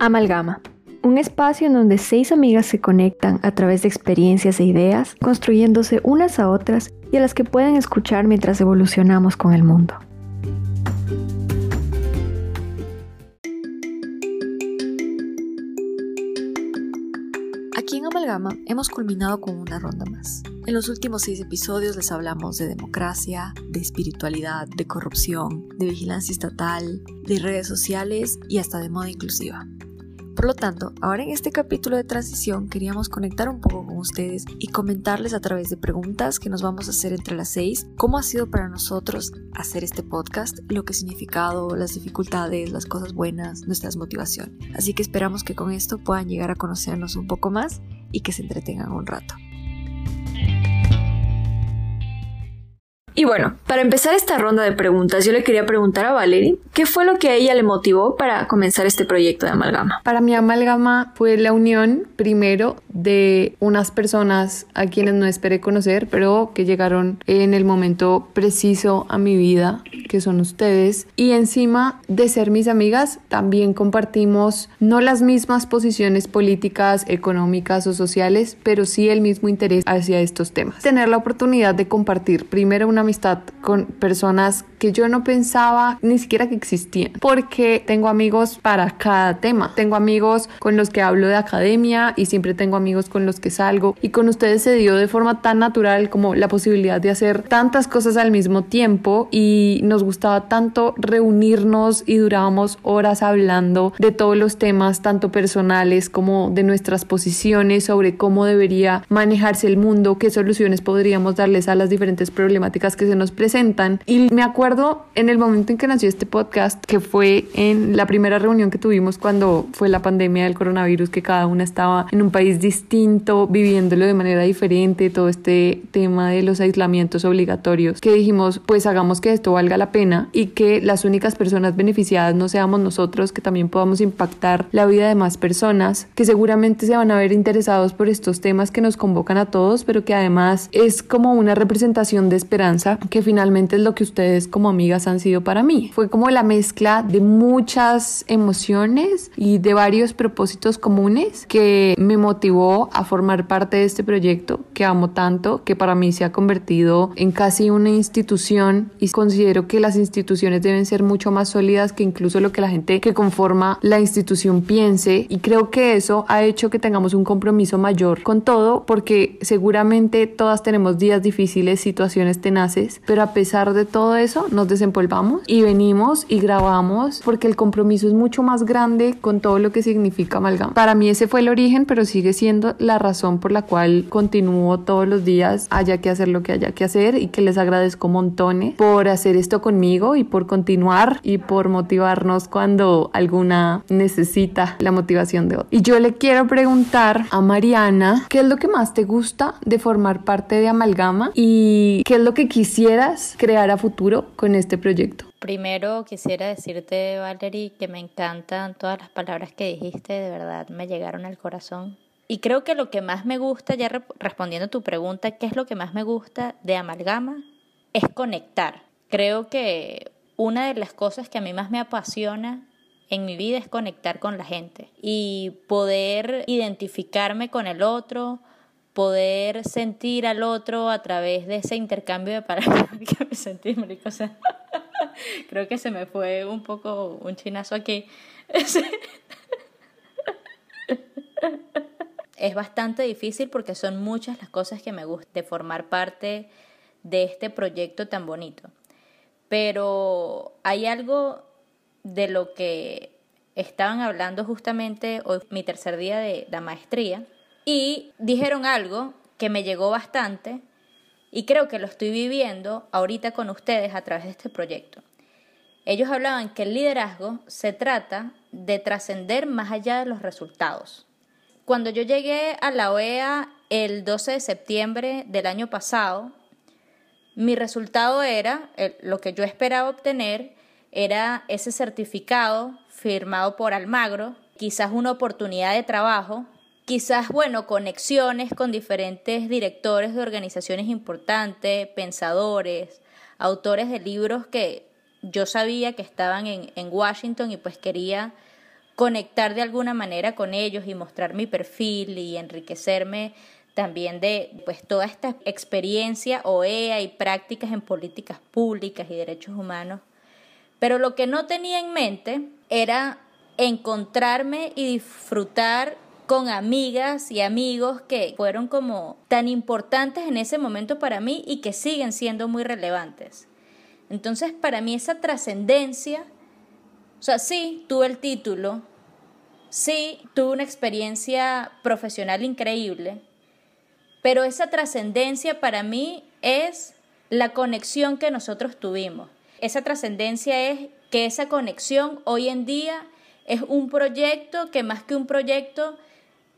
Amalgama, un espacio en donde seis amigas se conectan a través de experiencias e ideas, construyéndose unas a otras y a las que pueden escuchar mientras evolucionamos con el mundo. Aquí en Amalgama hemos culminado con una ronda más. En los últimos seis episodios les hablamos de democracia, de espiritualidad, de corrupción, de vigilancia estatal, de redes sociales y hasta de moda inclusiva. Por lo tanto, ahora en este capítulo de transición queríamos conectar un poco con ustedes y comentarles a través de preguntas que nos vamos a hacer entre las seis cómo ha sido para nosotros hacer este podcast, lo que ha significado, las dificultades, las cosas buenas, nuestras motivaciones. Así que esperamos que con esto puedan llegar a conocernos un poco más y que se entretengan un rato. Y bueno, para empezar esta ronda de preguntas, yo le quería preguntar a Valerie, ¿qué fue lo que a ella le motivó para comenzar este proyecto de amalgama? Para mí amalgama fue la unión primero de unas personas a quienes no esperé conocer, pero que llegaron en el momento preciso a mi vida, que son ustedes. Y encima de ser mis amigas, también compartimos no las mismas posiciones políticas, económicas o sociales, pero sí el mismo interés hacia estos temas. Tener la oportunidad de compartir primero una amistad con personas que yo no pensaba ni siquiera que existían, porque tengo amigos para cada tema. Tengo amigos con los que hablo de academia y siempre tengo amigos con los que salgo y con ustedes se dio de forma tan natural como la posibilidad de hacer tantas cosas al mismo tiempo y nos gustaba tanto reunirnos y durábamos horas hablando de todos los temas, tanto personales como de nuestras posiciones sobre cómo debería manejarse el mundo, qué soluciones podríamos darles a las diferentes problemáticas que se nos presentan. Y me acuerdo en el momento en que nació este podcast, que fue en la primera reunión que tuvimos cuando fue la pandemia del coronavirus, que cada una estaba en un país distinto, viviéndolo de manera diferente, todo este tema de los aislamientos obligatorios, que dijimos, pues hagamos que esto valga la pena y que las únicas personas beneficiadas no seamos nosotros, que también podamos impactar la vida de más personas, que seguramente se van a ver interesados por estos temas que nos convocan a todos, pero que además es como una representación de esperanza, que finalmente es lo que ustedes como amigas han sido para mí. Fue como la mezcla de muchas emociones y de varios propósitos comunes que me motivó a formar parte de este proyecto que amo tanto, que para mí se ha convertido en casi una institución y considero que las instituciones deben ser mucho más sólidas que incluso lo que la gente que conforma la institución piense y creo que eso ha hecho que tengamos un compromiso mayor con todo porque seguramente todas tenemos días difíciles, situaciones tenaces, pero a pesar de todo eso nos desempolvamos y venimos y grabamos porque el compromiso es mucho más grande con todo lo que significa amalgama. Para mí ese fue el origen, pero sigue siendo la razón por la cual continúo todos los días, haya que hacer lo que haya que hacer y que les agradezco montones por hacer esto conmigo y por continuar y por motivarnos cuando alguna necesita la motivación de otro. Y yo le quiero preguntar a Mariana, ¿qué es lo que más te gusta de formar parte de Amalgama y qué es lo que quisieras crear a futuro con este proyecto? Primero quisiera decirte, Valerie, que me encantan todas las palabras que dijiste, de verdad me llegaron al corazón. Y creo que lo que más me gusta, ya respondiendo a tu pregunta, ¿qué es lo que más me gusta de Amalgama? Es conectar. Creo que una de las cosas que a mí más me apasiona en mi vida es conectar con la gente y poder identificarme con el otro, poder sentir al otro a través de ese intercambio de palabras que me sentí, marico, o sea, creo que se me fue un poco un chinazo aquí. es bastante difícil porque son muchas las cosas que me gusta de formar parte de este proyecto tan bonito. Pero hay algo de lo que estaban hablando justamente hoy, mi tercer día de la maestría, y dijeron algo que me llegó bastante y creo que lo estoy viviendo ahorita con ustedes a través de este proyecto. Ellos hablaban que el liderazgo se trata de trascender más allá de los resultados. Cuando yo llegué a la OEA el 12 de septiembre del año pasado, mi resultado era, lo que yo esperaba obtener, era ese certificado firmado por Almagro, quizás una oportunidad de trabajo quizás, bueno, conexiones con diferentes directores de organizaciones importantes, pensadores, autores de libros que yo sabía que estaban en, en Washington y pues quería conectar de alguna manera con ellos y mostrar mi perfil y enriquecerme también de pues toda esta experiencia OEA y prácticas en políticas públicas y derechos humanos. Pero lo que no tenía en mente era encontrarme y disfrutar con amigas y amigos que fueron como tan importantes en ese momento para mí y que siguen siendo muy relevantes. Entonces, para mí esa trascendencia, o sea, sí, tuve el título, sí, tuve una experiencia profesional increíble, pero esa trascendencia para mí es la conexión que nosotros tuvimos. Esa trascendencia es que esa conexión hoy en día es un proyecto que más que un proyecto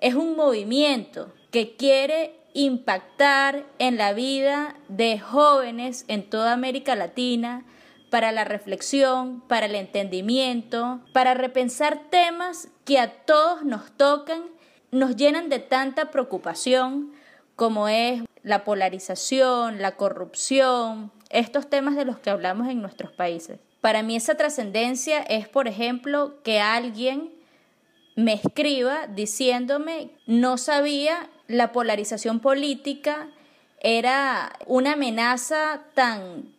es un movimiento que quiere impactar en la vida de jóvenes en toda América Latina para la reflexión, para el entendimiento, para repensar temas que a todos nos tocan, nos llenan de tanta preocupación, como es la polarización, la corrupción, estos temas de los que hablamos en nuestros países. Para mí esa trascendencia es, por ejemplo, que alguien me escriba diciéndome no sabía la polarización política era una amenaza tan,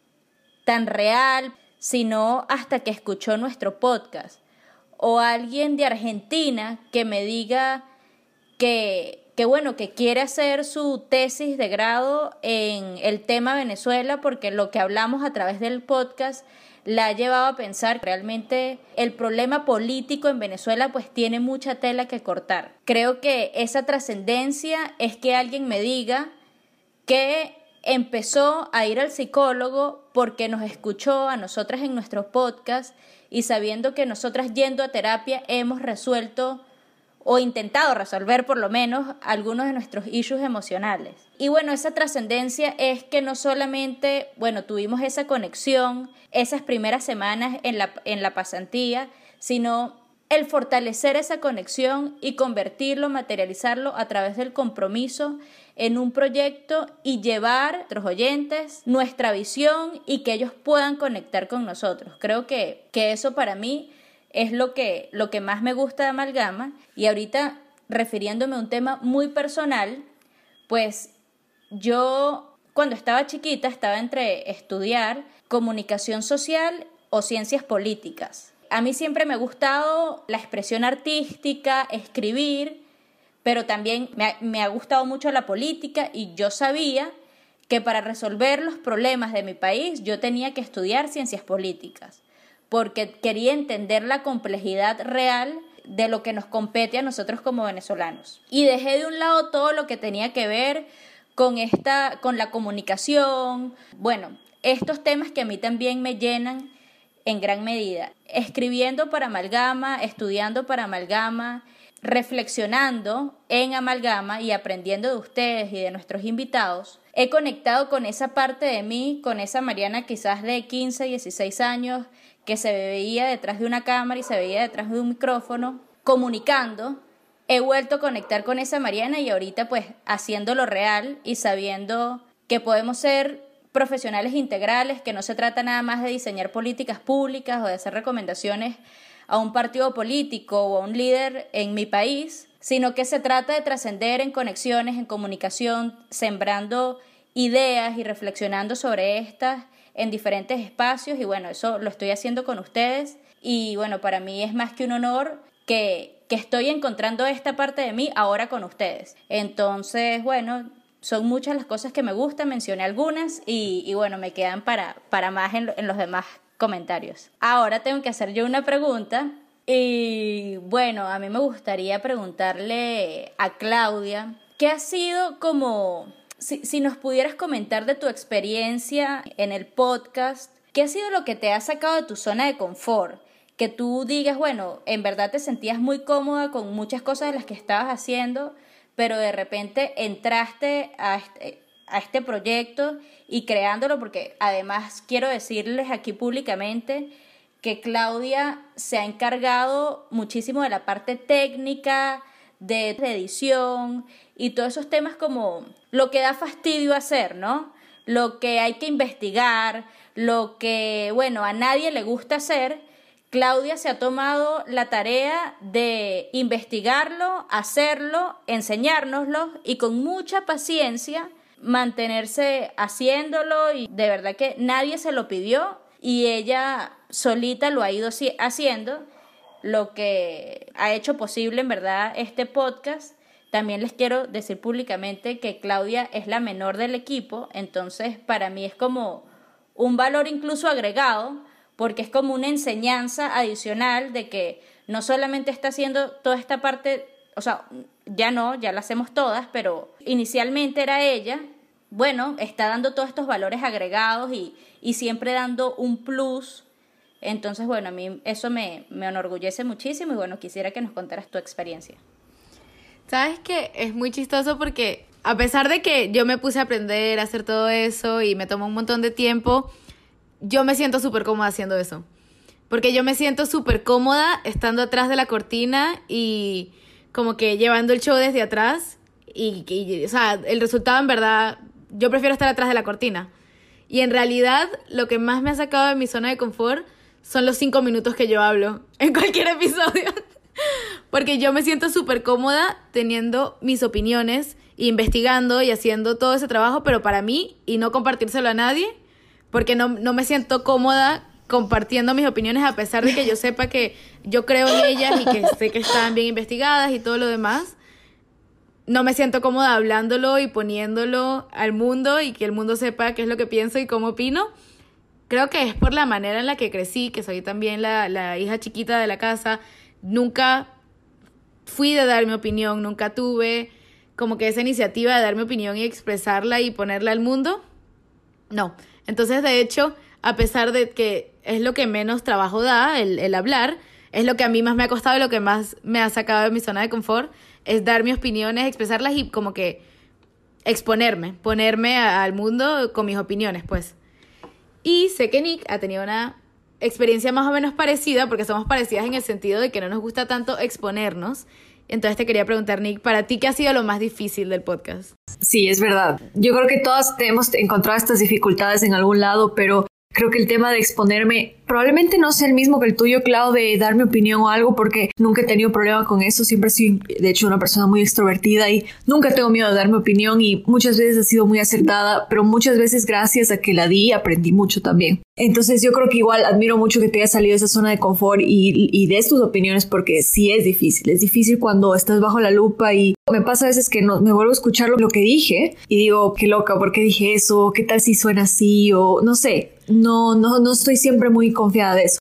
tan real, sino hasta que escuchó nuestro podcast. O alguien de Argentina que me diga que que bueno, que quiere hacer su tesis de grado en el tema Venezuela porque lo que hablamos a través del podcast la ha llevado a pensar que realmente el problema político en Venezuela pues tiene mucha tela que cortar. Creo que esa trascendencia es que alguien me diga que empezó a ir al psicólogo porque nos escuchó a nosotras en nuestro podcast y sabiendo que nosotras yendo a terapia hemos resuelto o intentado resolver por lo menos algunos de nuestros issues emocionales. Y bueno, esa trascendencia es que no solamente, bueno, tuvimos esa conexión esas primeras semanas en la, en la pasantía, sino el fortalecer esa conexión y convertirlo, materializarlo a través del compromiso en un proyecto y llevar a nuestros oyentes nuestra visión y que ellos puedan conectar con nosotros. Creo que, que eso para mí es lo que, lo que más me gusta de Amalgama y ahorita refiriéndome a un tema muy personal, pues yo cuando estaba chiquita estaba entre estudiar comunicación social o ciencias políticas. A mí siempre me ha gustado la expresión artística, escribir, pero también me ha, me ha gustado mucho la política y yo sabía que para resolver los problemas de mi país yo tenía que estudiar ciencias políticas porque quería entender la complejidad real de lo que nos compete a nosotros como venezolanos. Y dejé de un lado todo lo que tenía que ver con esta con la comunicación, bueno, estos temas que a mí también me llenan en gran medida. Escribiendo para Amalgama, estudiando para Amalgama, reflexionando en Amalgama y aprendiendo de ustedes y de nuestros invitados, he conectado con esa parte de mí, con esa Mariana quizás de 15, 16 años, que se veía detrás de una cámara y se veía detrás de un micrófono, comunicando, he vuelto a conectar con esa Mariana y ahorita pues haciéndolo real y sabiendo que podemos ser profesionales integrales, que no se trata nada más de diseñar políticas públicas o de hacer recomendaciones a un partido político o a un líder en mi país, sino que se trata de trascender en conexiones, en comunicación, sembrando ideas y reflexionando sobre estas en diferentes espacios y bueno, eso lo estoy haciendo con ustedes y bueno, para mí es más que un honor que, que estoy encontrando esta parte de mí ahora con ustedes. Entonces, bueno, son muchas las cosas que me gustan, mencioné algunas y, y bueno, me quedan para, para más en, en los demás comentarios. Ahora tengo que hacer yo una pregunta y bueno, a mí me gustaría preguntarle a Claudia, ¿qué ha sido como si, nos pudieras comentar de tu experiencia en el podcast, ¿qué ha sido lo que te ha sacado de tu zona de confort? Que tú digas, bueno, en verdad te sentías muy cómoda con muchas cosas de las que estabas haciendo, pero de repente entraste a este, este proyecto y creándolo, porque además quiero decirles aquí públicamente que Claudia se ha encargado muchísimo de la parte técnica, de edición y todos esos temas como lo que da fastidio hacer, ¿no? Lo que hay que investigar, lo que, bueno, a nadie le gusta hacer, Claudia se ha tomado la tarea de investigarlo, hacerlo, enseñárnoslo y con mucha paciencia mantenerse haciéndolo y de verdad que nadie se lo pidió y ella solita lo ha ido haciendo, lo que ha hecho posible en verdad este podcast. También les quiero decir públicamente que Claudia es la menor del equipo, entonces para mí es como un valor incluso agregado porque es como una enseñanza adicional de que no solamente está haciendo toda esta parte, o sea, ya no, ya la hacemos todas, pero inicialmente era ella, bueno, está dando todos estos valores agregados y, y siempre dando un plus. Entonces, bueno, a mí eso me, me enorgullece muchísimo y bueno, quisiera que nos contaras tu experiencia. Sabes que es muy chistoso porque a pesar de que yo me puse a aprender a hacer todo eso y me tomó un montón de tiempo, yo me siento súper cómoda haciendo eso. Porque yo me siento súper cómoda estando atrás de la cortina y como que llevando el show desde atrás. Y, o sea, el resultado en verdad, yo prefiero estar atrás de la cortina. Y en realidad, lo que más me ha sacado de mi zona de confort son los cinco minutos que yo hablo en cualquier episodio. Porque yo me siento súper cómoda teniendo mis opiniones, investigando y haciendo todo ese trabajo, pero para mí y no compartírselo a nadie porque no, no me siento cómoda compartiendo mis opiniones a pesar de que yo sepa que yo creo en ellas y que sé que están bien investigadas y todo lo demás. No me siento cómoda hablándolo y poniéndolo al mundo y que el mundo sepa qué es lo que pienso y cómo opino. Creo que es por la manera en la que crecí, que soy también la, la hija chiquita de la casa. Nunca fui de dar mi opinión, nunca tuve como que esa iniciativa de dar mi opinión y expresarla y ponerla al mundo. No, entonces, de hecho, a pesar de que es lo que menos trabajo da, el, hablar, es lo que a mí más me ha costado y lo que más me ha sacado de mi zona de confort, es dar mis opiniones, expresarlas y como que exponerme, ponerme al mundo con mis opiniones, pues. Y sé que Nick ha tenido una experiencia más o menos parecida, porque somos parecidas en el sentido de que no nos gusta tanto exponernos. Entonces te quería preguntar, Nick, ¿para ti qué ha sido lo más difícil del podcast? Sí, es verdad. Yo creo que todas hemos encontrado estas dificultades en algún lado, pero creo que el tema de exponerme probablemente no sea el mismo que el tuyo, Clau, de dar mi opinión o algo, porque nunca he tenido problema con eso. Siempre soy, de hecho, una persona muy extrovertida y nunca tengo miedo de dar mi opinión y muchas veces ha sido muy acertada, pero muchas veces gracias a que la di aprendí mucho también. Entonces yo creo que igual admiro mucho que te haya salido de esa zona de confort y, y des tus opiniones porque sí es difícil. Es difícil cuando estás bajo la lupa y me pasa a veces que no, me vuelvo a escuchar lo, lo que dije y digo, qué loca, ¿por qué dije eso? ¿Qué tal si suena así? O no sé, no, no, no estoy siempre muy confiada de eso.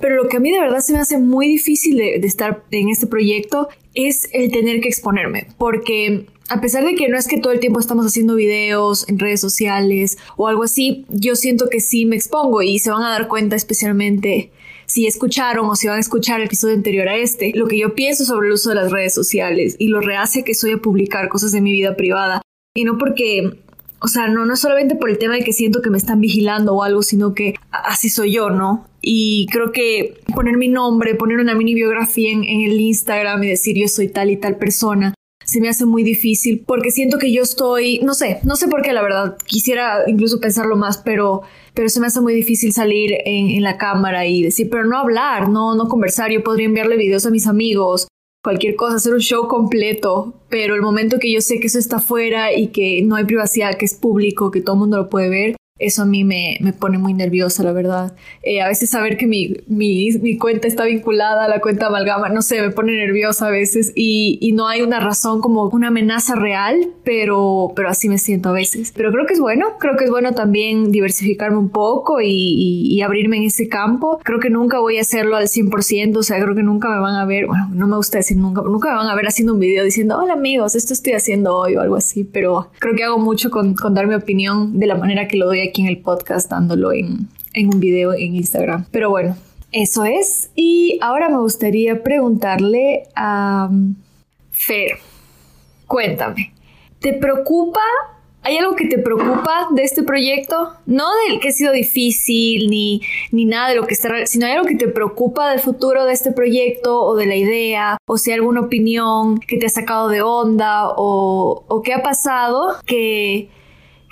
Pero lo que a mí de verdad se me hace muy difícil de, estar en este proyecto es el tener que exponerme, porque a pesar de que no es que todo el tiempo estamos haciendo videos en redes sociales o algo así, yo siento que sí me expongo y se van a dar cuenta especialmente si escucharon o si van a escuchar el episodio anterior a este, lo que yo pienso sobre el uso de las redes sociales y lo rehace que soy a publicar cosas de mi vida privada. Y no porque o sea, no, no solamente por el tema de que siento que me están vigilando o algo, sino que así soy yo, ¿no? Y creo que poner mi nombre, poner una mini biografía en, en el Instagram y decir yo soy tal y tal persona, se me hace muy difícil porque siento que yo estoy, no sé, no sé por qué la verdad, quisiera incluso pensarlo más, pero, pero se me hace muy difícil salir en, en, la cámara y decir, pero no hablar, no, no conversar, yo podría enviarle videos a mis amigos, cualquier cosa, hacer un show completo, pero el momento que yo sé que eso está fuera y que no hay privacidad, que es público, que todo el mundo lo puede ver, eso a mí me, me pone muy nerviosa, la verdad. Eh, a veces saber que mi, mi, mi, cuenta está vinculada a la cuenta Amalgama, no sé, me pone nerviosa a veces y, y, no hay una razón como una amenaza real, pero, pero así me siento a veces. Pero creo que es bueno, creo que es bueno también diversificarme un poco y, y, y abrirme en ese campo. Creo que nunca voy a hacerlo al 100%, o sea, creo que nunca me van a ver, bueno, no me gusta decir nunca, nunca me van a ver haciendo un video diciendo, hola amigos, esto estoy haciendo hoy o algo así, pero creo que hago mucho con, con dar mi opinión de la manera que lo doy aquí en el podcast dándolo en, en un video en Instagram. Pero bueno, eso es. Y ahora me gustaría preguntarle a um, Fer, cuéntame, ¿te preocupa? ¿Hay algo que te preocupa de este proyecto? No del que ha sido difícil ni, ni nada de lo que está, sino hay algo que te preocupa del futuro de este proyecto o de la idea, o si hay alguna opinión que te ha sacado de onda o, o qué ha pasado que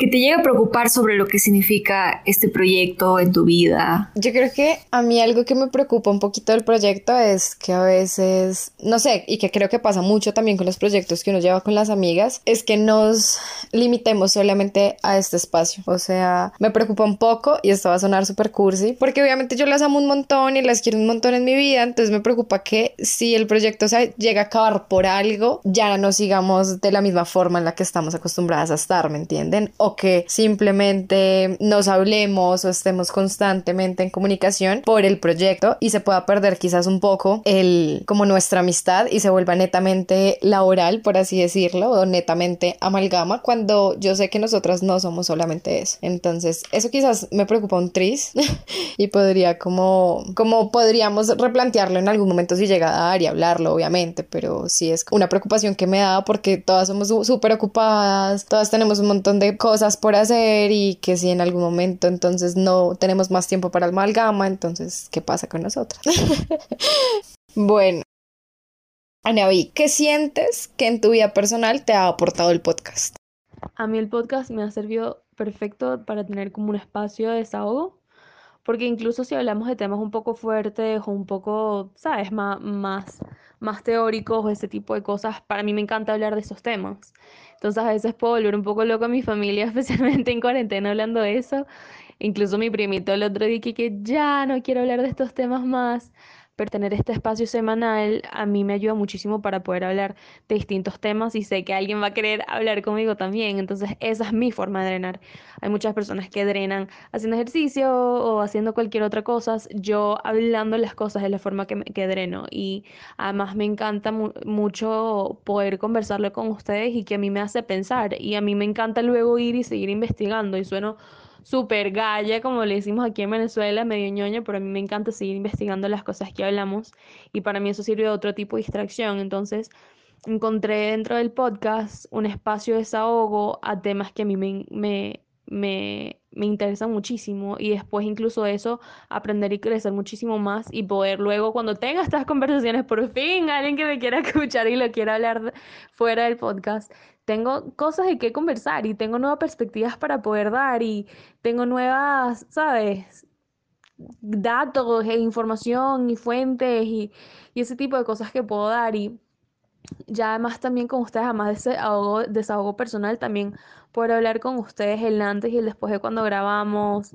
que te llega a preocupar sobre lo que significa este proyecto en tu vida? Yo creo que a mí algo que me preocupa un poquito del proyecto es que a veces, no sé, y que creo que pasa mucho también con los proyectos que uno lleva con las amigas, es que nos limitemos solamente a este espacio. O sea, me preocupa un poco y esto va a sonar súper cursi, porque obviamente yo las amo un montón y las quiero un montón en mi vida, entonces me preocupa que si el proyecto se llega a acabar por algo, ya no sigamos de la misma forma en la que estamos acostumbradas a estar, ¿me entienden? O que simplemente nos hablemos o estemos constantemente en comunicación por el proyecto y se pueda perder quizás un poco el como nuestra amistad y se vuelva netamente laboral, por así decirlo, o netamente amalgama cuando yo sé que nosotras no somos solamente eso. Entonces, eso quizás me preocupa un tris y podría como como podríamos replantearlo en algún momento si llega a dar y hablarlo, obviamente, pero sí es una preocupación que me da porque todas somos súper ocupadas, todas tenemos un montón de cosas por hacer y que si en algún momento entonces no tenemos más tiempo para amalgama, entonces, ¿qué pasa con nosotras? bueno. Anaví, ¿qué sientes que en tu vida personal te ha aportado el podcast? A mí el podcast me ha servido perfecto para tener como un espacio de desahogo, porque incluso si hablamos de temas un poco fuertes o un poco, ¿sabes?, más, más, más teóricos o ese tipo de cosas, para mí me encanta hablar de esos temas. Entonces a veces puedo volver un poco loco a mi familia, especialmente en cuarentena hablando de eso. Incluso mi primito el otro día que, que ya no quiero hablar de estos temas más pero tener este espacio semanal a mí me ayuda muchísimo para poder hablar de distintos temas y sé que alguien va a querer hablar conmigo también, entonces esa es mi forma de drenar. Hay muchas personas que drenan haciendo ejercicio o haciendo cualquier otra cosa, yo hablando las cosas es la forma que, que dreno. Y además me encanta mucho poder conversarlo con ustedes y que a mí me hace pensar. Y a mí me encanta luego ir y seguir investigando. Y sueno súper galla, como le decimos aquí en Venezuela, medio ñoña, pero a mí me encanta seguir investigando las cosas que hablamos y para mí eso sirve de otro tipo de distracción. Entonces, encontré dentro del podcast un espacio de desahogo a temas que a mí me, me, me, me interesan muchísimo y después incluso eso aprender y crecer muchísimo más y poder luego cuando tenga estas conversaciones por fin alguien que me quiera escuchar y lo quiera hablar fuera del podcast tengo cosas de qué conversar y tengo nuevas perspectivas para poder dar y tengo nuevas, ¿sabes? datos e información y fuentes y, ese tipo de cosas que puedo dar y ya además también con ustedes, además de ese desahogo, desahogo personal, también poder hablar con ustedes el antes y el después de cuando grabamos,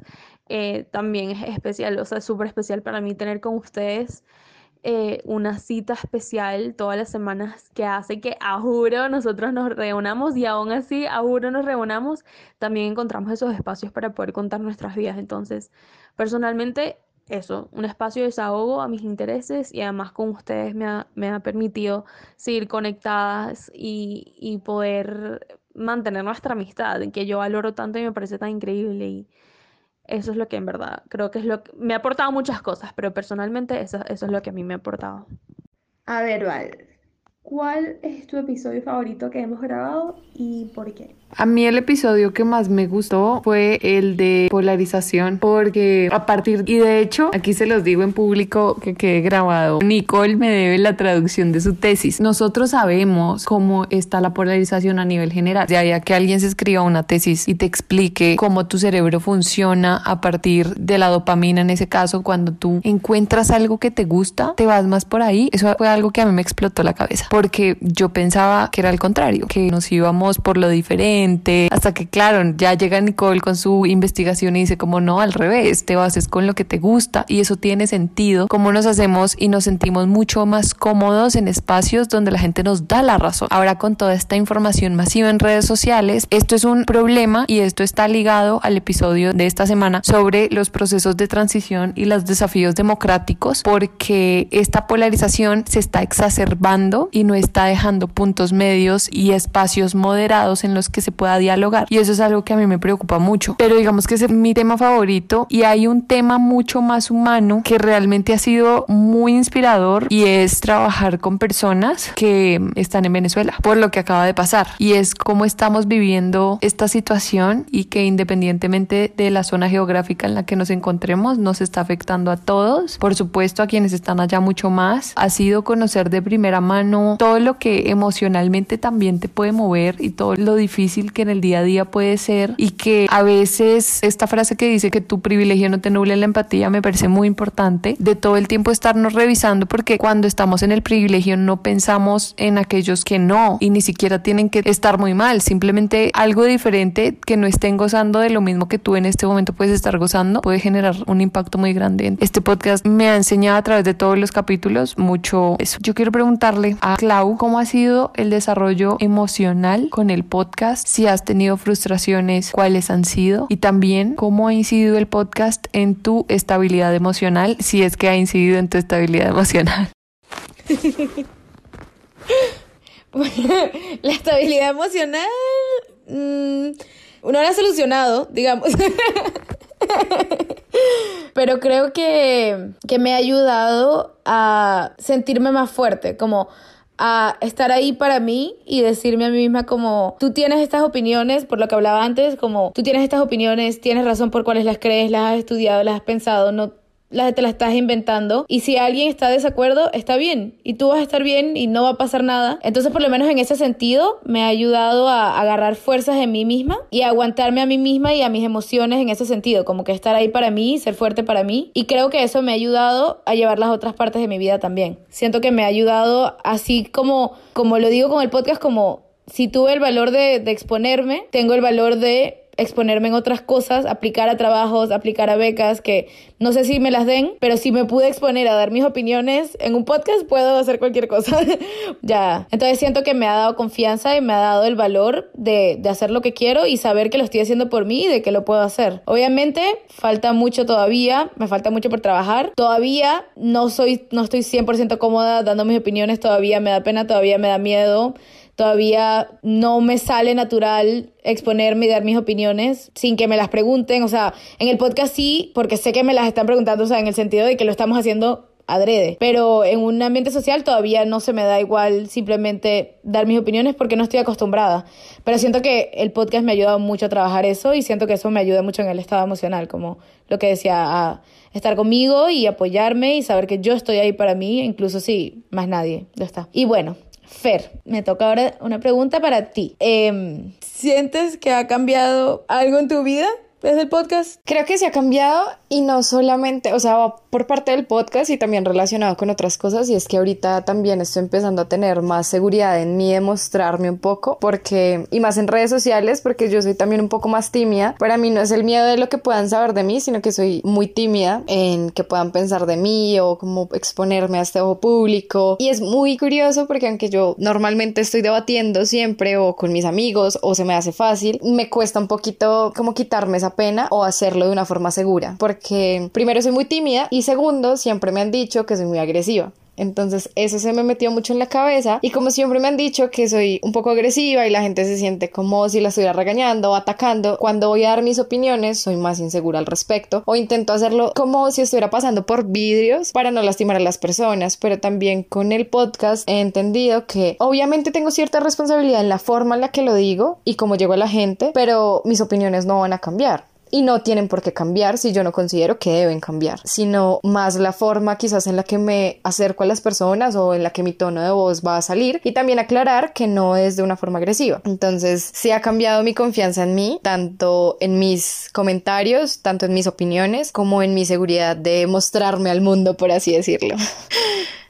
eh, también es especial, o sea, es súper especial para mí tener con ustedes eh, una cita especial todas las semanas que hace que a juro nosotros nos reunamos y aún así a juro nos reunamos, también encontramos esos espacios para poder contar nuestras vidas. Entonces, personalmente, eso, un espacio de desahogo a mis intereses y además con ustedes me ha, me ha permitido seguir conectadas y, y poder mantener nuestra amistad, que yo valoro tanto y me parece tan increíble y eso es lo que en verdad creo que es lo que me ha aportado muchas cosas, pero personalmente eso, eso es lo que a mí me ha aportado. A ver, Val, ¿cuál es tu episodio favorito que hemos grabado y por qué? A mí el episodio que más me gustó fue el de polarización porque a partir y de hecho aquí se los digo en público que quede grabado Nicole me debe la traducción de su tesis. Nosotros sabemos cómo está la polarización a nivel general de ahí que alguien se escriba una tesis y te explique cómo tu cerebro funciona a partir de la dopamina en ese caso cuando tú encuentras algo que te gusta te vas más por ahí. Eso fue algo que a mí me explotó la cabeza porque yo pensaba que era al contrario que nos íbamos por lo diferente hasta que claro, ya llega Nicole con su investigación y dice como no, al revés, te haces con lo que te gusta y eso tiene sentido, cómo nos hacemos y nos sentimos mucho más cómodos en espacios donde la gente nos da la razón. Ahora con toda esta información masiva en redes sociales, esto es un problema y esto está ligado al episodio de esta semana sobre los procesos de transición y los desafíos democráticos porque esta polarización se está exacerbando y no está dejando puntos medios y espacios moderados en los que se pueda dialogar. Y eso es algo que a mí me preocupa mucho. Pero digamos que es mi tema favorito y hay un tema mucho más humano que realmente ha sido muy inspirador y es trabajar con personas que están en Venezuela por lo que acaba de pasar. Y es cómo estamos viviendo esta situación y que independientemente de la zona geográfica en la que nos encontremos, nos está afectando a todos. Por supuesto, a quienes están allá mucho más. Ha sido conocer de primera mano todo lo que emocionalmente también te puede mover y todo lo difícil que en el día a día puede ser y que a veces esta frase que dice que tu privilegio no te nuble la empatía me parece muy importante de todo el tiempo estarnos revisando porque cuando estamos en el privilegio no pensamos en aquellos que no y ni siquiera tienen que estar muy mal, simplemente algo diferente que no estén gozando de lo mismo que tú en este momento puedes estar gozando puede generar un impacto muy grande. Este podcast me ha enseñado a través de todos los capítulos mucho eso. Yo quiero preguntarle a Clau cómo ha sido el desarrollo emocional con el podcast, si has tenido frustraciones, cuáles han sido y también cómo ha incidido el podcast en tu estabilidad emocional, si es que ha incidido en tu estabilidad emocional. la estabilidad emocional mmm, no la ha solucionado, digamos. Pero creo que, que me ha ayudado a sentirme más fuerte, como a estar ahí para mí y decirme a mí misma como tú tienes estas opiniones, por lo que hablaba antes, como tú tienes estas opiniones, tienes razón por cuáles las crees, las has estudiado, las has pensado, no la, te la estás inventando. Y si alguien está de desacuerdo, está bien. Y tú vas a estar bien y no va a pasar nada. Entonces, por lo menos en ese sentido, me ha ayudado a agarrar fuerzas en mí misma y a aguantarme a mí misma y a mis emociones en ese sentido. Como que estar ahí para mí, ser fuerte para mí. Y creo que eso me ha ayudado a llevar las otras partes de mi vida también. Siento que me ha ayudado, así como, como lo digo con el podcast, como si tuve el valor de, de exponerme, tengo el valor de exponerme en otras cosas, aplicar a trabajos, aplicar a becas que no sé si me las den, pero si me pude exponer a dar mis opiniones en un podcast, puedo hacer cualquier cosa. ya. Entonces siento que me ha dado confianza y me ha dado el valor de, de hacer lo que quiero y saber que lo estoy haciendo por mí y de que lo puedo hacer. Obviamente, falta mucho todavía, me falta mucho por trabajar. Todavía no soy, no estoy 100% cómoda dando mis opiniones, todavía me da pena, todavía me da miedo todavía no me sale natural exponerme y dar mis opiniones sin que me las pregunten. O sea, en el podcast sí, porque sé que me las están preguntando, o sea, en el sentido de que lo estamos haciendo adrede. Pero en un ambiente social todavía no se me da igual simplemente dar mis opiniones porque no estoy acostumbrada. Pero siento que el podcast me ha ayudado mucho a trabajar eso y siento que eso me ayuda mucho en el estado emocional, como lo que decía, a estar conmigo y apoyarme y saber que yo estoy ahí para mí, incluso si más nadie lo está. Y bueno, Fer, me toca ahora una pregunta para ti. Em, ¿Sientes que ha cambiado algo en tu vida desde el podcast? Creo que se ha cambiado y no solamente, o sea, por parte del podcast y también relacionado con otras cosas y es que ahorita también estoy empezando a tener más seguridad en mí de mostrarme un poco porque y más en redes sociales porque yo soy también un poco más tímida para mí no es el miedo de lo que puedan saber de mí sino que soy muy tímida en que puedan pensar de mí o como exponerme a este ojo público y es muy curioso porque aunque yo normalmente estoy debatiendo siempre o con mis amigos o se me hace fácil me cuesta un poquito como quitarme esa pena o hacerlo de una forma segura porque primero soy muy tímida y segundo, siempre me han dicho que soy muy agresiva. Entonces eso se me metió mucho en la cabeza y como siempre me han dicho que soy un poco agresiva y la gente se siente como si la estuviera regañando o atacando, cuando voy a dar mis opiniones soy más insegura al respecto o intento hacerlo como si estuviera pasando por vidrios para no lastimar a las personas, pero también con el podcast he entendido que obviamente tengo cierta responsabilidad en la forma en la que lo digo y cómo llego a la gente, pero mis opiniones no van a cambiar y no tienen por qué cambiar si yo no considero que deben cambiar, sino más la forma quizás en la que me acerco a las personas o en la que mi tono de voz va a salir y también aclarar que no es de una forma agresiva. Entonces, sí ha cambiado mi confianza en mí, tanto en mis comentarios, tanto en mis opiniones, como en mi seguridad de mostrarme al mundo, por así decirlo.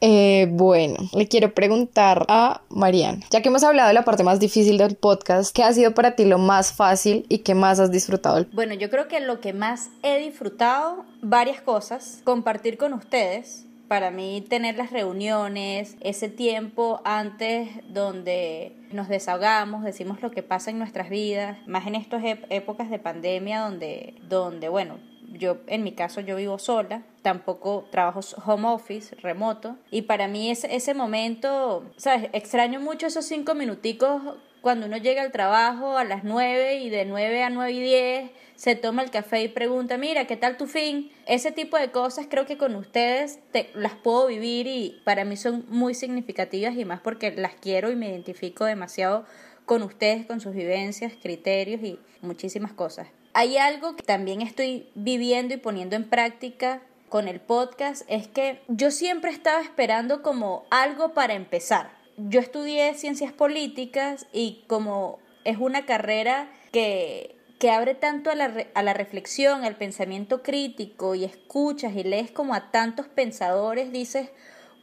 Eh, bueno, le quiero preguntar a Mariana, ya que hemos hablado de la parte más difícil del podcast, ¿qué ha sido para ti lo más fácil y qué más has disfrutado? Bueno, yo que lo que más he disfrutado, varias cosas, compartir con ustedes. Para mí tener las reuniones, ese tiempo antes donde nos desahogamos, decimos lo que pasa en nuestras vidas, más en estas épocas de pandemia donde, donde bueno, yo en mi caso yo vivo sola, tampoco trabajo home office, remoto, y para mí ese, ese momento, ¿sabes? Extraño mucho esos cinco minuticos cuando uno llega al trabajo a las nueve y de nueve a nueve y diez se toma el café y pregunta, mira, ¿qué tal tu fin? Ese tipo de cosas creo que con ustedes te, las puedo vivir y para mí son muy significativas y más porque las quiero y me identifico demasiado con ustedes, con sus vivencias, criterios y muchísimas cosas. Hay algo que también estoy viviendo y poniendo en práctica con el podcast, es que yo siempre estaba esperando como algo para empezar yo estudié ciencias políticas y como es una carrera que, que abre tanto a la, a la reflexión, al pensamiento crítico y escuchas y lees como a tantos pensadores, dices,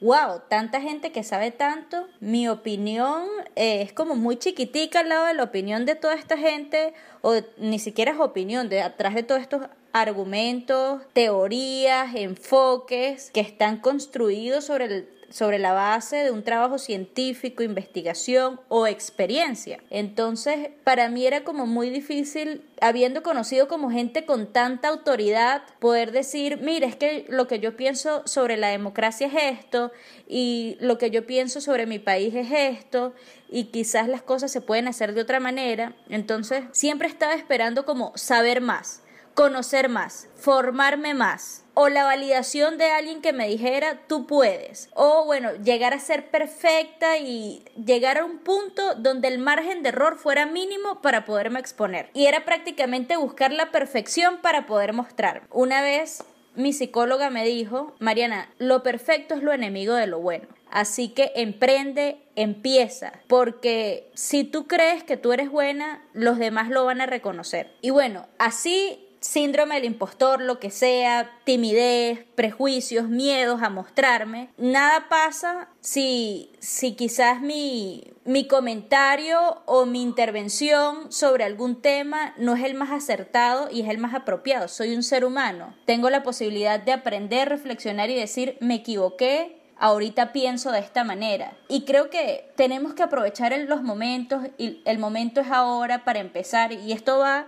wow, tanta gente que sabe tanto, mi opinión eh, es como muy chiquitica al lado de la opinión de toda esta gente, o ni siquiera es opinión, de atrás de todos estos argumentos, teorías, enfoques que están construidos sobre el sobre la base de un trabajo científico, investigación o experiencia. Entonces, para mí era como muy difícil, habiendo conocido como gente con tanta autoridad, poder decir, mire, es que lo que yo pienso sobre la democracia es esto y lo que yo pienso sobre mi país es esto y quizás las cosas se pueden hacer de otra manera. Entonces, siempre estaba esperando como saber más, conocer más, formarme más o la validación de alguien que me dijera tú puedes o bueno llegar a ser perfecta y llegar a un punto donde el margen de error fuera mínimo para poderme exponer y era prácticamente buscar la perfección para poder mostrar una vez mi psicóloga me dijo, Mariana, lo perfecto es lo enemigo de lo bueno. Así que emprende, empieza, porque si tú crees que tú eres buena, los demás lo van a reconocer. Y bueno, así síndrome del impostor, lo que sea, timidez, prejuicios, miedos a mostrarme, nada pasa si, si quizás mi, mi comentario o mi intervención sobre algún tema no es el más acertado y es el más apropiado. Soy un ser humano. Tengo la posibilidad de aprender, reflexionar y decir, me equivoqué, ahorita pienso de esta manera. Y creo que tenemos que aprovechar los momentos y el momento es ahora para empezar y esto va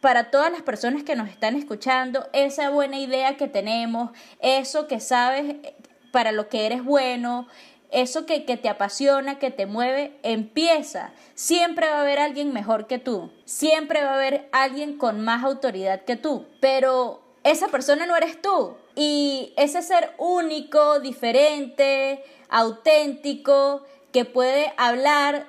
para todas las personas que nos están escuchando, esa buena idea que tenemos, eso que sabes para lo que eres bueno, eso que, que, te apasiona, que te mueve, empieza. Siempre va a haber alguien mejor que tú, siempre va a haber alguien con más autoridad que tú, pero esa persona no eres tú. Y ese ser único, diferente, auténtico, que puede hablar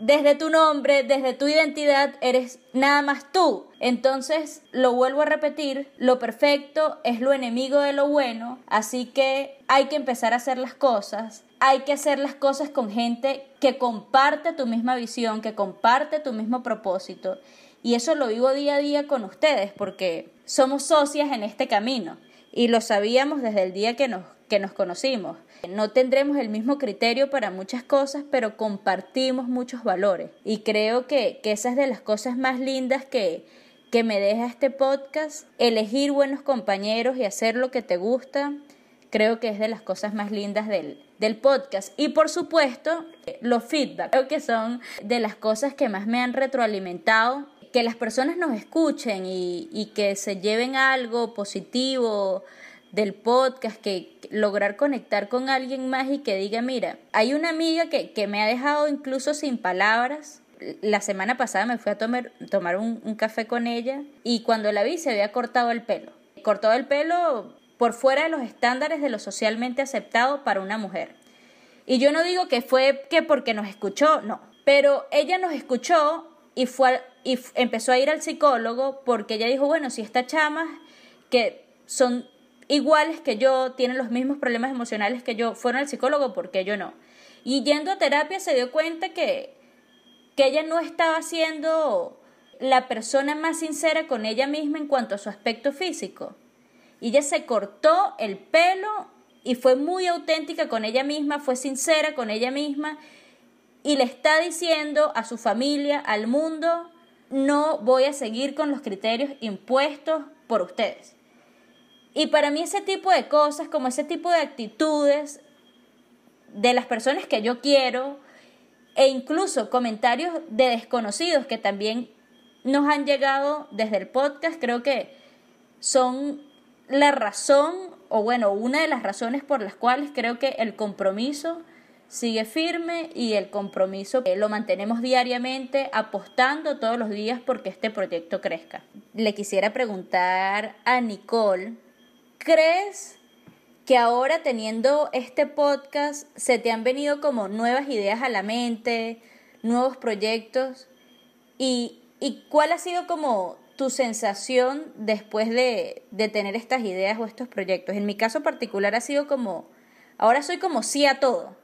desde tu nombre, desde tu identidad, eres nada más tú. Entonces, lo vuelvo a repetir, lo perfecto es lo enemigo de lo bueno, así que hay que empezar a hacer las cosas. Hay que hacer las cosas con gente que comparte tu misma visión, que comparte tu mismo propósito. Y eso lo vivo día a día con ustedes porque somos socias en este camino. Y lo sabíamos desde el día que nos, que nos conocimos. No tendremos el mismo criterio para muchas cosas, pero compartimos muchos valores. Y creo que, que esa es de las cosas más lindas que, que me deja este podcast. Elegir buenos compañeros y hacer lo que te gusta, creo que es de las cosas más lindas del, del podcast. Y por supuesto, los feedback, creo que son de las cosas que más me han retroalimentado. Que las personas nos escuchen y, y que se lleven algo positivo del podcast, que lograr conectar con alguien más y que diga, mira, hay una amiga que, que me ha dejado incluso sin palabras. La semana pasada me fui a tomar, tomar un, un café con ella y cuando la vi se había cortado el pelo. Cortado el pelo por fuera de los estándares de lo socialmente aceptado para una mujer. Y yo no digo que fue que porque nos escuchó, no, pero ella nos escuchó y fue y empezó a ir al psicólogo porque ella dijo, bueno, si esta chama que son iguales que yo, tienen los mismos problemas emocionales que yo, fueron al psicólogo, ¿por qué yo no? Y yendo a terapia se dio cuenta que, que ella no estaba siendo la persona más sincera con ella misma en cuanto a su aspecto físico. Y ella se cortó el pelo y fue muy auténtica con ella misma, fue sincera con ella misma y le está diciendo a su familia, al mundo, no voy a seguir con los criterios impuestos por ustedes. Y para mí ese tipo de cosas, como ese tipo de actitudes de las personas que yo quiero, e incluso comentarios de desconocidos que también nos han llegado desde el podcast, creo que son la razón, o bueno, una de las razones por las cuales creo que el compromiso sigue firme y el compromiso lo mantenemos diariamente apostando todos los días porque este proyecto crezca. Le quisiera preguntar a Nicole ¿Crees que ahora teniendo este podcast se te han venido como nuevas ideas a la mente, nuevos proyectos? ¿Y, y cuál ha sido como tu sensación después de, de tener estas ideas o estos proyectos? En mi caso particular ha sido como, ahora soy como sí a todo.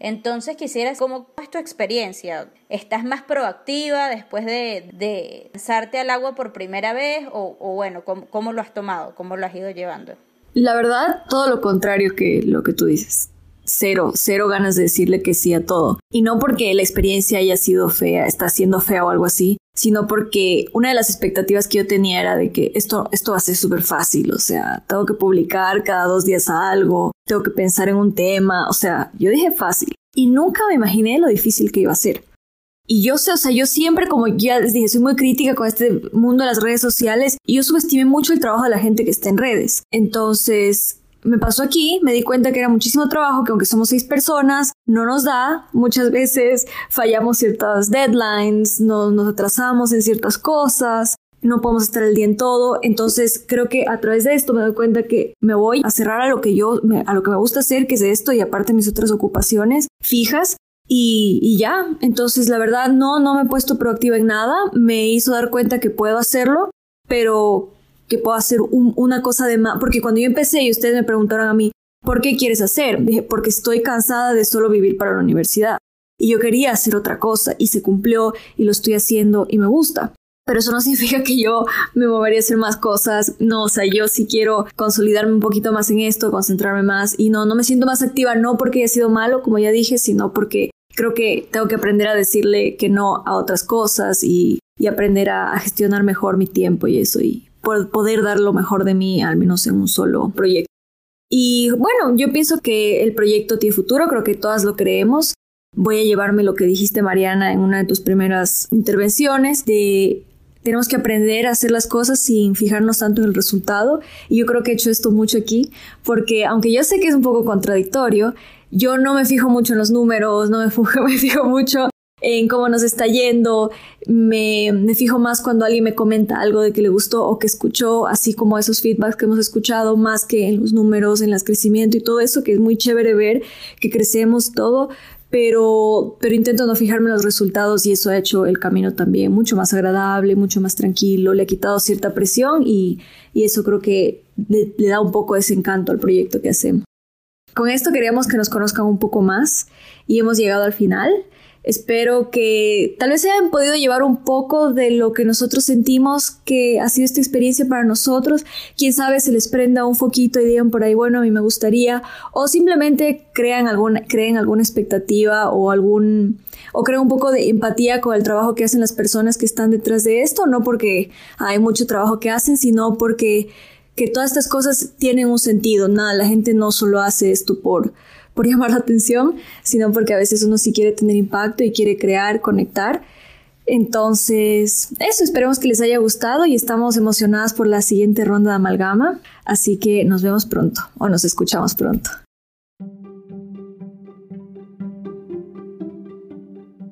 Entonces quisiera, ¿cómo es tu experiencia? ¿Estás más proactiva después de, de lanzarte al agua por primera vez? O, bueno, ¿cómo, ¿cómo, lo has tomado? ¿Cómo lo has ido llevando? La verdad, todo lo contrario que lo que tú dices. Cero, cero ganas de decirle que sí a todo. Y no porque la experiencia haya sido fea, está siendo fea o algo así, sino porque una de las expectativas que yo tenía era de que esto, esto va a ser súper fácil, o sea, tengo que publicar cada dos días algo, tengo que pensar en un tema, o sea, yo dije fácil y nunca me imaginé lo difícil que iba a ser. Y yo sé, o sea, yo siempre, como ya les dije, soy muy crítica con este mundo de las redes sociales y yo subestimé mucho el trabajo de la gente que está en redes. Entonces, me pasó aquí, me di cuenta que era muchísimo trabajo, que aunque somos seis personas, no nos da. Muchas veces fallamos ciertas deadlines, no, nos atrasamos en ciertas cosas, no podemos estar el día en todo. Entonces creo que a través de esto me doy cuenta que me voy a cerrar a lo que yo, a lo que me gusta hacer, que es esto y aparte mis otras ocupaciones fijas. Y, y, ya, entonces la verdad no, no me he puesto proactiva en nada, me hizo dar cuenta que puedo hacerlo, pero que puedo hacer una cosa de más, porque cuando yo empecé y ustedes me preguntaron a mí, ¿por qué quieres hacer? Dije, porque estoy cansada de solo vivir para la universidad. Y yo quería hacer otra cosa y se cumplió y lo estoy haciendo y me gusta. Pero eso no significa que yo me movería a hacer más cosas. No, o sea, yo sí quiero consolidarme un poquito más en esto, concentrarme más. Y no, no me siento más activa, no porque haya sido malo, como ya dije, sino porque creo que tengo que aprender a decirle que no a otras cosas y, aprender a, a gestionar mejor mi tiempo y eso. Y poder dar lo mejor de mí, al menos en un solo proyecto. Y bueno, yo pienso que el proyecto tiene futuro, creo que todas lo creemos. Voy a llevarme lo que dijiste, Mariana, en una de tus primeras intervenciones, de tenemos que aprender a hacer las cosas sin fijarnos tanto en el resultado. Y yo creo que he hecho esto mucho aquí, porque aunque yo sé que es un poco contradictorio, yo no me fijo mucho en los números, no me, me fijo mucho en cómo nos está yendo, me, me, fijo más cuando alguien me comenta algo de que le gustó o que escuchó, así como esos feedbacks que hemos escuchado, más que en los números, en el crecimiento y todo eso, que es muy chévere ver que crecemos todo, pero, pero intento no fijarme en los resultados y eso ha hecho el camino también mucho más agradable, mucho más tranquilo, le ha quitado cierta presión y, y eso creo que le, le da un poco ese encanto al proyecto que hacemos. Con esto queríamos que nos conozcan un poco más y hemos llegado al final. Espero que tal vez se hayan podido llevar un poco de lo que nosotros sentimos que ha sido esta experiencia para nosotros. Quién sabe se les prenda un foquito y digan por ahí, bueno, a mí me gustaría. O simplemente crean alguna, creen alguna expectativa o algún o creen un poco de empatía con el trabajo que hacen las personas que están detrás de esto, no porque hay mucho trabajo que hacen, sino porque que todas estas cosas tienen un sentido. Nada, la gente no solo hace esto por por llamar la atención, sino porque a veces uno sí quiere tener impacto y quiere crear, conectar. Entonces, eso, esperemos que les haya gustado y estamos emocionadas por la siguiente ronda de amalgama, así que nos vemos pronto o nos escuchamos pronto.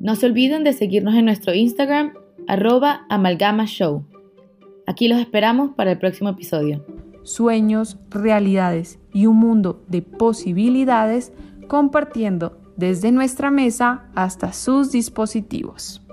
No se olviden de seguirnos en nuestro Instagram, arroba amalgamashow. Aquí los esperamos para el próximo episodio sueños, realidades y un mundo de posibilidades compartiendo desde nuestra mesa hasta sus dispositivos.